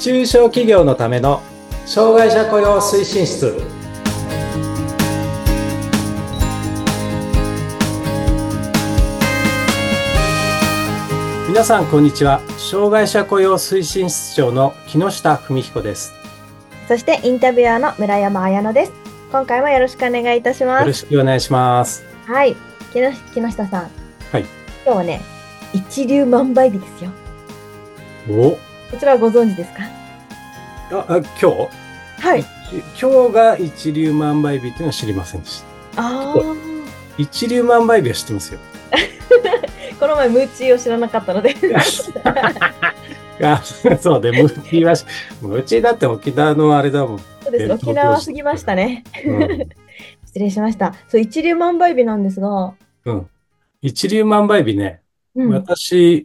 中小企業のための障害者雇用推進室皆さんこんにちは障害者雇用推進室長の木下文彦ですそしてインタビュアーの村山彩乃です。今回もよろしくお願いいたしまよろす。しくお願いしますはい。木下さん。はい。今日はね、一粒万倍日ですよ。おこちらはご存知ですか？ああ今日？はい。今日が一粒万倍日っていうのは知りませんでしたあそう一粒万倍日は知ってますよあ。この前、ムーチーを知らなかったので。あそうで、ムーチーはし、ムーチーだって沖縄のあれだもん。そうです。沖縄すぎましたね。うん。失礼しました。そう、一粒万倍日なんですが、うん、一粒万倍日ね、うん。私、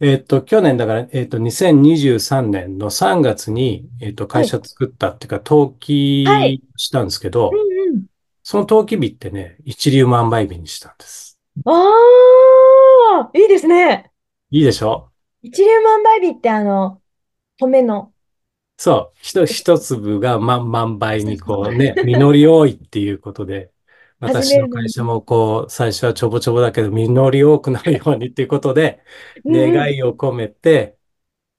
えっと、去年だから、えっと、2023年の3月に、えっと、会社作ったっていうか、登記はいしたんですけど、うんうん。その登記日ってね、一粒万倍日にしたんです。ああ、いいですね。いいでしょ？一粒万倍日ってあの、米の。そう、一一粒が万万倍にこう ね、実り多いっていうことで、私の会社もこう、最初はちょぼちょぼだけど、実り多くなるようにっていうことで、願い。いを込めて、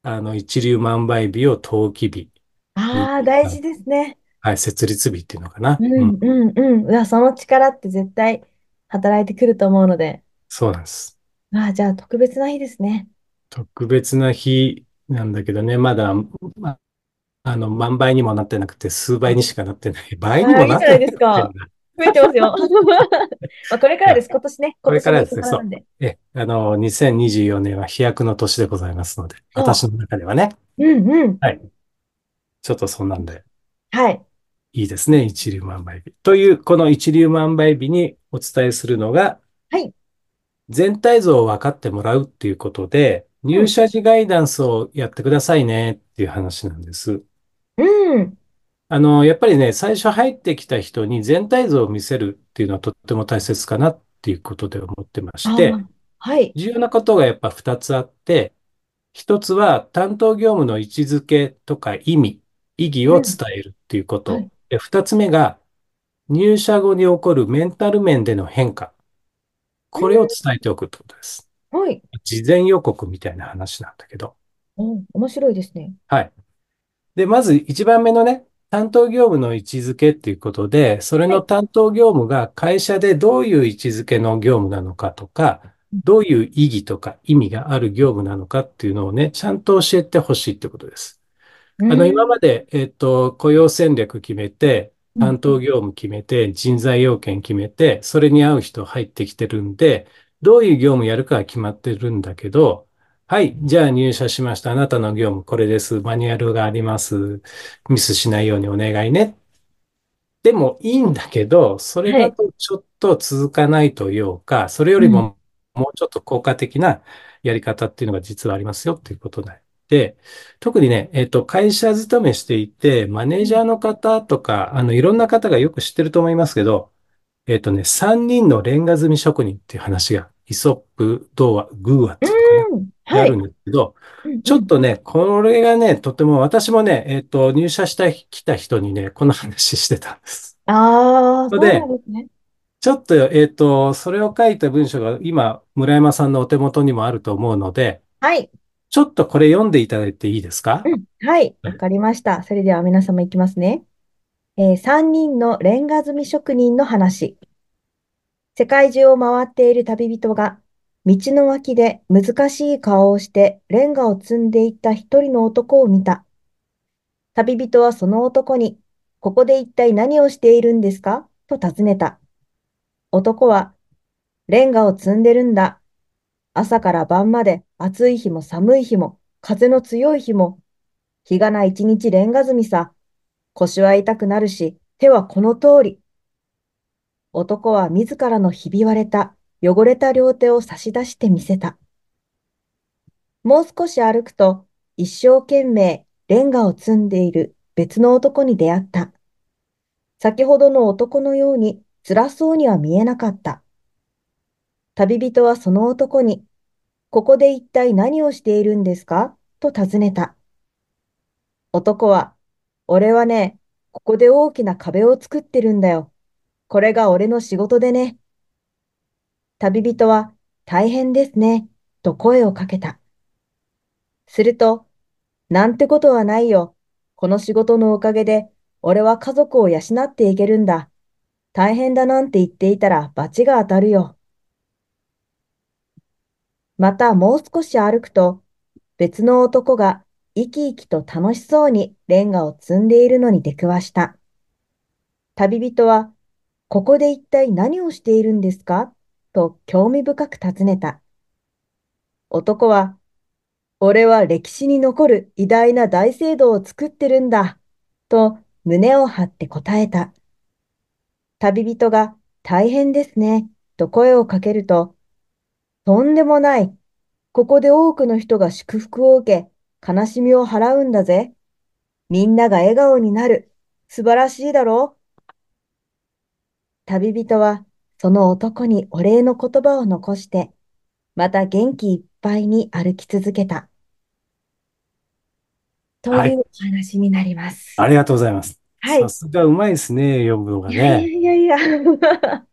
あの、一粒万倍日を登記日、ああ、大事ですね。はい、設立日っていうのかな。ううんんうんうん。うわ、その力って絶対働いてくると思うので。そうなんです。ああ、じゃあ特別な日ですね。特別な日なんだけどね、まだ、まあの、万倍にもなってなくて、数倍にしかなってない。倍にもなってじゃないですか。増えてますよ。まあ、これからです。今年ね。これからですね今年もなんで。え、あの、2024年は飛躍の年でございますので、そう私の中ではね、うんうん。ちょっとそんなんで、はい。いいですね、一粒万倍日。という、この一粒万倍日にお伝えするのが、はい。全体像を分かってもらうっていうことで、入社時ガイダンスをやってくださいねっていう話なんです。うん。あの、やっぱりね、最初入ってきた人に全体像を見せるっていうのはとっても大切かなっていうことで思ってまして、はい。重要なことがやっぱ2つあって、1つは担当業務の位置づけとか意味、意義を伝えるっていうこと。うんはいで2つ目が入社後に起こるメンタル面での変化。これを伝えておくってことです。はい。事前予告みたいな話なんだけど。お、面白いですね。はい。で、まず1番目のね、担当業務の位置づけっていうことで、それの担当業務が会社でどういう位置づけの業務なのかとか、どういう意義とか意味がある業務なのかっていうのをね、ちゃんと教えてほしいってことです。あの、うん今まで、えっと、雇用戦略決めて、うん。担当業務決めて、人材要件決めて、それに合う人入ってきてるんで、どういう業務やるかは決まってるんだけど、はい、じゃあ入社しました。あなたの業務これです。マニュアルがあります。ミスしないようにお願いね。でもいいんだけど、それだとちょっと続かないというか、それよりももうちょっと効果的なやり方っていうのが実はありますよっていうことで、特にね、えっと、会社勤めしていて、マネージャーの方とか、あの、いろんな方がよく知ってると思いますけど、えっとね、3人のレンガ積み職人っていう話が、イソップ、童話、グーアっていうのかなうん。はい。あるんですけど、うんちょっとね、これがね、とても私もね、えっと、入社した、来た人にね、この話してたんです。ああ、そうでなんですね。ちょっと、えっと、それを書いた文章が今、村山さんのお手元にもあると思うので、はい。ちょっとこれ読んでいただいていいですか？うん。はい。わかりました。それでは皆様いきますね。えー、3人のレンガ積み職人の話。世界中を回っている旅人が、道の脇で難しい顔をしてレンガを積んでいった一人の男を見た。旅人はその男に、ここで一体何をしているんですか？と尋ねた。男は、レンガを積んでるんだ。朝から晩まで暑い日も寒い日も風の強い日も日がな一日レンガ積みさ。腰は痛くなるし、手はこの通り。男は自らのひび割れた、汚れた両手を差し出してみせた。もう少し歩くと、一生懸命レンガを積んでいる別の男に出会った。先ほどの男のように辛そうには見えなかった。旅人はその男に、ここで一体何をしているんですか？と尋ねた。男は、俺はね、ここで大きな壁を作ってるんだよ。これが俺の仕事でね。旅人は、大変ですね、と声をかけた。すると、なんてことはないよ。この仕事のおかげで、俺は家族を養っていけるんだ。大変だなんて言っていたら罰が当たるよ。またもう少し歩くと、別の男が生き生きと楽しそうにレンガを積んでいるのに出くわした。旅人は、ここで一体何をしているんですか？と興味深く尋ねた。男は、俺は歴史に残る偉大な大聖堂を作ってるんだ、と胸を張って答えた。旅人が大変ですね、と声をかけると、とんでもない。ここで多くの人が祝福を受け、悲しみを払うんだぜ。みんなが笑顔になる。素晴らしいだろう。旅人はその男にお礼の言葉を残して、また元気いっぱいに歩き続けた。とはい。いうお話になります。ありがとうございます。はい。さすがうまいですね、読むのがいやいやね。いやいや。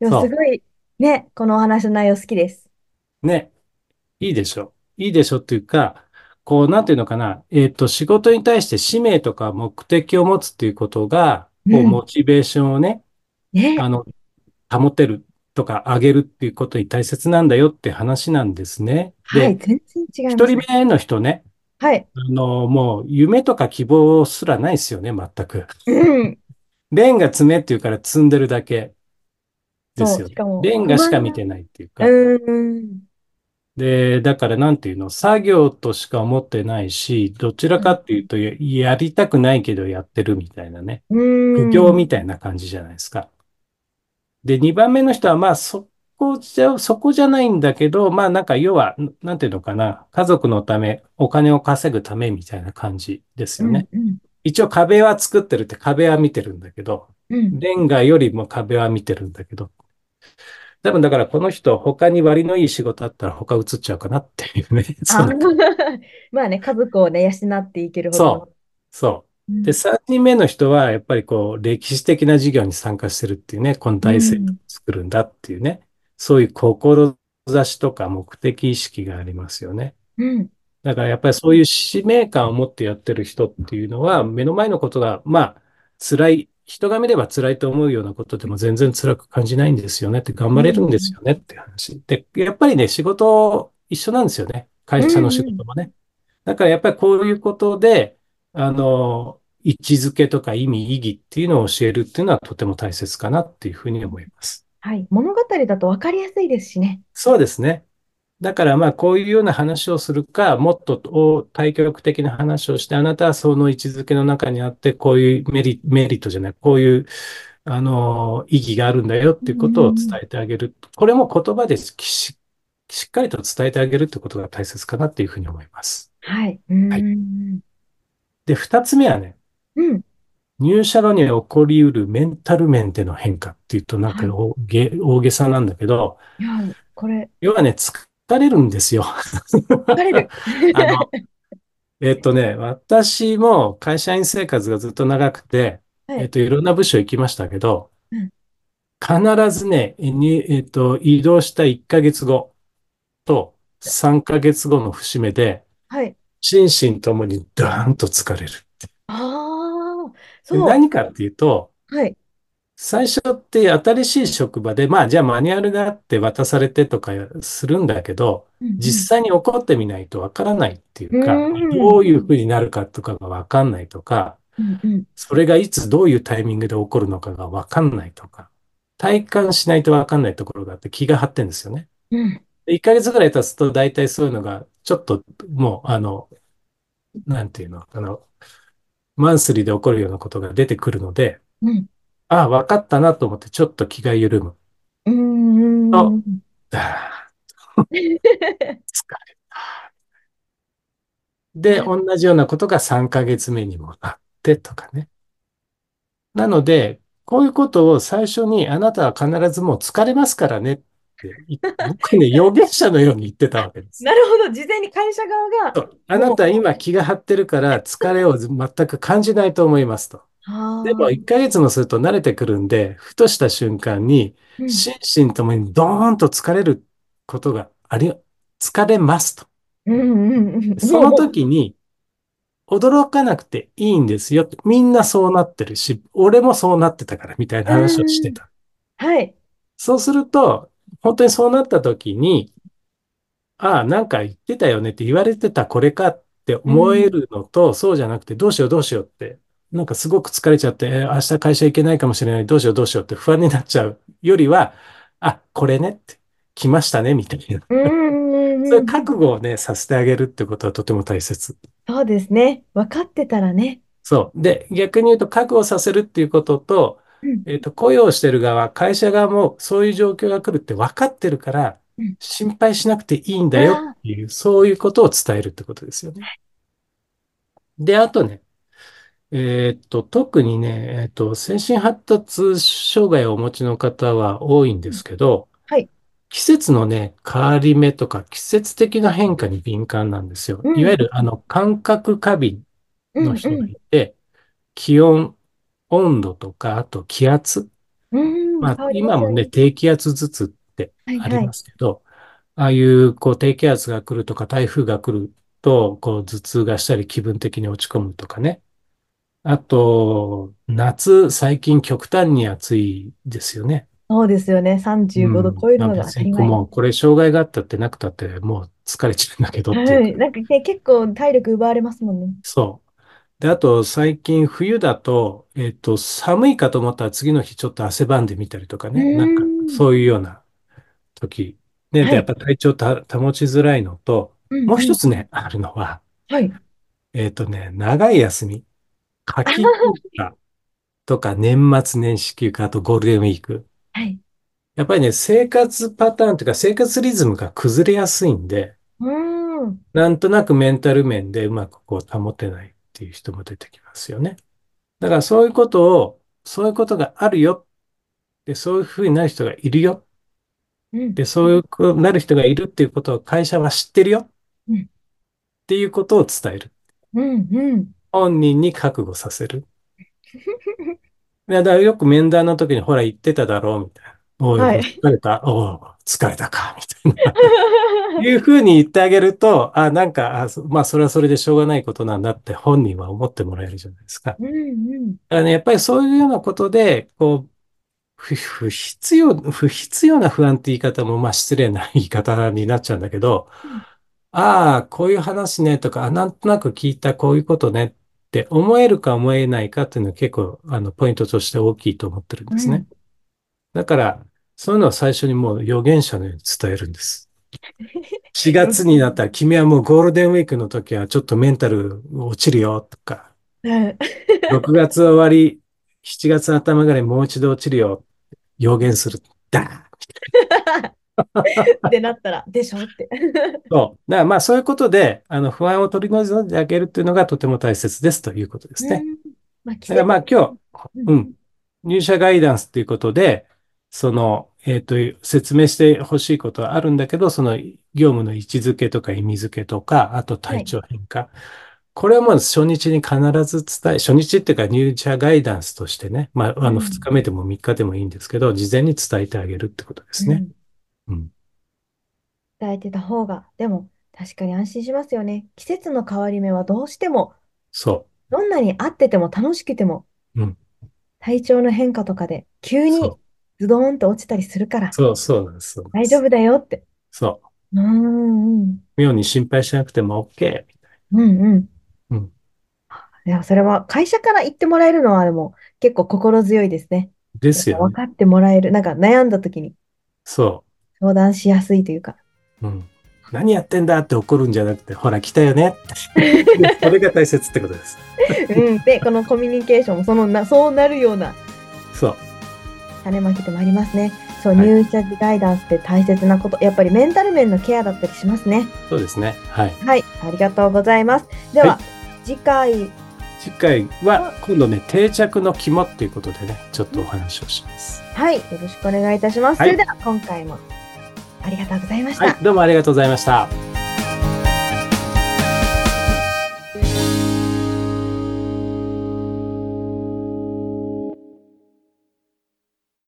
でもすそごい、ね、このお話の内容好きです。う。ね。いいでしょう。いいでしょうっていうか、こう、なんていうのかな。えっと、仕事に対して使命とか目的を持つっていうことが、こう、うん。モチベーションをね、あね。の、保てるとか上げるっていうことに大切なんだよって話なんですね。はい。で、全然違いますね。一人目の人ね、はい。あの、もう夢とか希望すらないですよね、全く。うん。レンガ積めっていうから積んでるだけで。すよね。しかも、レンガし。か見てないっていうか。うーん。で、だからなんていうの、作業としか思ってないし、どちらかっていうとや、やりたくないけどやってるみたいなね。うん。行みたいな感じじゃないですか。で、2番目の人は、まあ、そこじゃ、そこじゃないんだけど、まあ、なんか、要は、なんていうのかな、家族のため、お金を稼ぐためみたいな感じですうん。よね。うん。一応壁は作ってるって壁は見てるんだけど、うん。レンガよりも壁は見てるんだけど、多分だからこの人、他に割のいい仕事あったら他移っちゃうかなっていうね。そあ。まあね、家族をね、養っていけるほどの。そう。そう。で、うん。3人目の人は、やっぱりこう、歴史的な授業に参加してるっていうね、このう大聖堂をん。作るんだっていうね、そういう志とか目的意識がありますよね。うん。だからやっぱりそういう使命感を持ってやってる人っていうのは、目の前のことが、まあ、辛い、人が見れば辛いと思うようなことでも全然辛く感じないんですよねって、頑う張れるんですん。よねって話。で、やっぱりね、仕事一緒なんですよね。う会社の仕ん。事もね。だからやっぱりこういうことで、あの、位置づけとか意味、意義っていうのを教えるっていうのはとても大切かなっていうふうに思います。はい。物語だと分かりやすいですしね。そうですね。だからまあこういうような話をするか、もっと対極的な話をして、あなたはその位置づけの中にあって、こういうメリ、メリットじゃない、こういう、あの、意義があるんだよっうていうことをん。伝えてあげる。これも言葉でし、しっかりと伝えてあげるってことが大切かなっていうふうに思います。はい。うはい。ん。で、二つ目はね、うん。入社後に起こりうるメンタル面での変化っていうとなんかはい。大げ、大げさなんだけど、いや、これ、要はね、疲れるんですよ。疲れる。あの、えっとね、私も会社員生活がずっと長くて、はい。えっと、いろんな部署行きましたけど、うん。必ずね、に、えっと、移動した1ヶ月後と3ヶ月後の節目で、はい。心身ともにダーンと疲れる。何かっていうと、う。はい。最初って新しい職場で、まあじゃあマニュアルがあって渡されてとかするんだけど、うん実際に起こってみないとわからないっていううん。か、うーん。どういうふうになるかとかがわかんないとか、うんうん。それがいつどういうタイミングで起こるのかがわかんないとか、体感しないとわかんないところがあって気が張ってんですよね。うん。で1ヶ月ぐらい経つと大体そういうのがちょっともう、あの、なんていうの、あの、マンスリーで起こるようなことが出てくるので、うん。ああ、わかったなと思ってちょっと気が緩むうん。ああ、疲れた。で、同じようなことが3ヶ月目にもあってとかね。なので、こういうことを最初にあなたは必ずもう疲れますからね。っ 僕ね、預言者のように言ってたわけです。なるほど。事前に会社側が。あなた今気が張ってるから疲れを全く感じないと思いますと。あでもあ。1ヶ月もすると慣れてくるんで、ふとした瞬間にうん心身ともにドーンと疲れることがあり、疲れますと。その時に驚かなくていいんですよ。みんなそうなってるし、俺もそうなってたからみたいな話をしてた。はい。そうすると、本当にそうなった時に、ああ、なんか言ってたよねって言われてたこれかって思えるのと、そうじゃなくてどうしようどうしようって、なんかすごく疲れちゃって、えー明日会社行けないかもしれない、どうしようどうしようって不安になっちゃうよりは、あ、これねって、来ましたねみたいな。うんうんうんそういううん覚悟をね、させてあげるってことはとても大切。そうですね。分かってたらね。そう。で、逆に言うと、覚悟させるっていうことと、うんえっと、雇用してる側、会社側もそういう状況が来るって分かってるからうん、心配しなくていいんだよっていう、そういうことを伝えるってことですよね。で、あとね、えっと、特にね、えっと、精神発達障害をお持ちの方は多いんですけど、はい。季節のね、変わり目とか季節的な変化に敏感なんですよ。うんいわゆる、あの、感覚過敏うんの人がいて、気温、温度とか、あと気圧。まあ、今もね、。低気圧ずつってありますけど、ああいう、こう、低気圧が来るとか、台風が来ると、こう、頭痛がしたり、気分的に落ち込むとかね。あと、夏、最近極端に暑いですよね。そうですよね。35度超えるのが当たり前。もう、これ、障害があったってなくたって、もう疲れちゃうんだけどっていうはい。なんかね、結構体力奪われますもんね。そう。で、あと、最近冬だと、えっと、寒いかと思ったら次の日ちょっと汗ばんでみたりとかね、なんかそういうような時。で、はいでやっぱ体調た保ちづらいのと、うんもう一つね、あるのは、はい。えっとね、長い休み、夏季休暇とか年末年始休暇、あとゴールデンウィーク。はい。やっぱりね、生活パターンというか生活リズムが崩れやすいんで、うーん。なんとなくメンタル面でうまくこう保てないっていう人も出てきますよね。だからそういうことを、そういうことがあるよ。で、そういうふうになる人がいるよ。うん。で、そういうふうになる人がいるっていうことを会社は知ってるよ。うんっていうことを伝える。うん。うん。本人に覚悟させる。いやだからよく面談の時にほら言ってただろうみたいな。おい、はい疲れたおう疲れたかみたいな。いうふうに言ってあげると、あ、なんか、あそまあ、それはそれでしょうがないことなんだって本人は思ってもらえるじゃないですか。うんうん。だからね、やっぱりそういうようなことで、こう、不、不必要、不必要な不安って言い方も、まあ失礼な言い方になっちゃうんだけど、うんああ、こういう話ねとか、あなんとなく聞いたこういうことねって思えるか思えないかっていうのは結構、あの、ポイントとして大きいと思ってるんですね。だから、そういうのは最初にもう預言者のように伝えるんです。4月になったら、君はもうゴールデンウィークの時はちょっとメンタル落ちるよとか、うん6月終わり、7月頭ぐらいもう一度落ちるよ。予言する。だ ってなったら、でしょって。そう。だからまあそういうことで、あの不安を取り除いてあげるっていうのがとても大切ですということですね。うんまあ、季だからまあ今日、節うん、入社ガイダンスっていうことで、その、えっと、説明してほしいことはあるんだけど、その業務の位置づけとか意味づけとか、あと体調変化。これはもう初日に必ず伝え、初日っていうか入社ガイダンスとしてね、まあ、あのうん2日目でも3日でもいいんですけど、事前に伝えてあげるってことですね。うんうん。伝えてた方が、でも確かに安心しますよね。季節の変わり目はどうしても、そどんなに会ってても楽しくても、うん体調の変化とかで急う。に。ズドーンと落ちたりするから、そう、そうなんです。大丈夫だよって。そう。うーん、うん、妙に心配しなくても OK。うん、うん。うんいや、それは会社から言ってもらえるのはでも結構心強いですね。ですよね。分かってもらえる。なんか悩んだ時にそ相談しやすいというか。う。うん。何やってんだって怒るんじゃなくて、ほら来たよねって。それが大切ってことです。うん。で、このコミュニケーションもそのな、そうなるようなそう。種まきでもありますね。そう、はい入社時ガイダンスって大切なこと。やっぱりメンタル面のケアだったりしますね。そうですね。はい。はい。ありがとうございます。では、は次回、次回は今度ね、定着の肝っていうことでね、ちょっとお話をします。はい。よろしくお願いいたします。はいそれでは、今回もありがとうございましはい、た。どうもありがとうございました。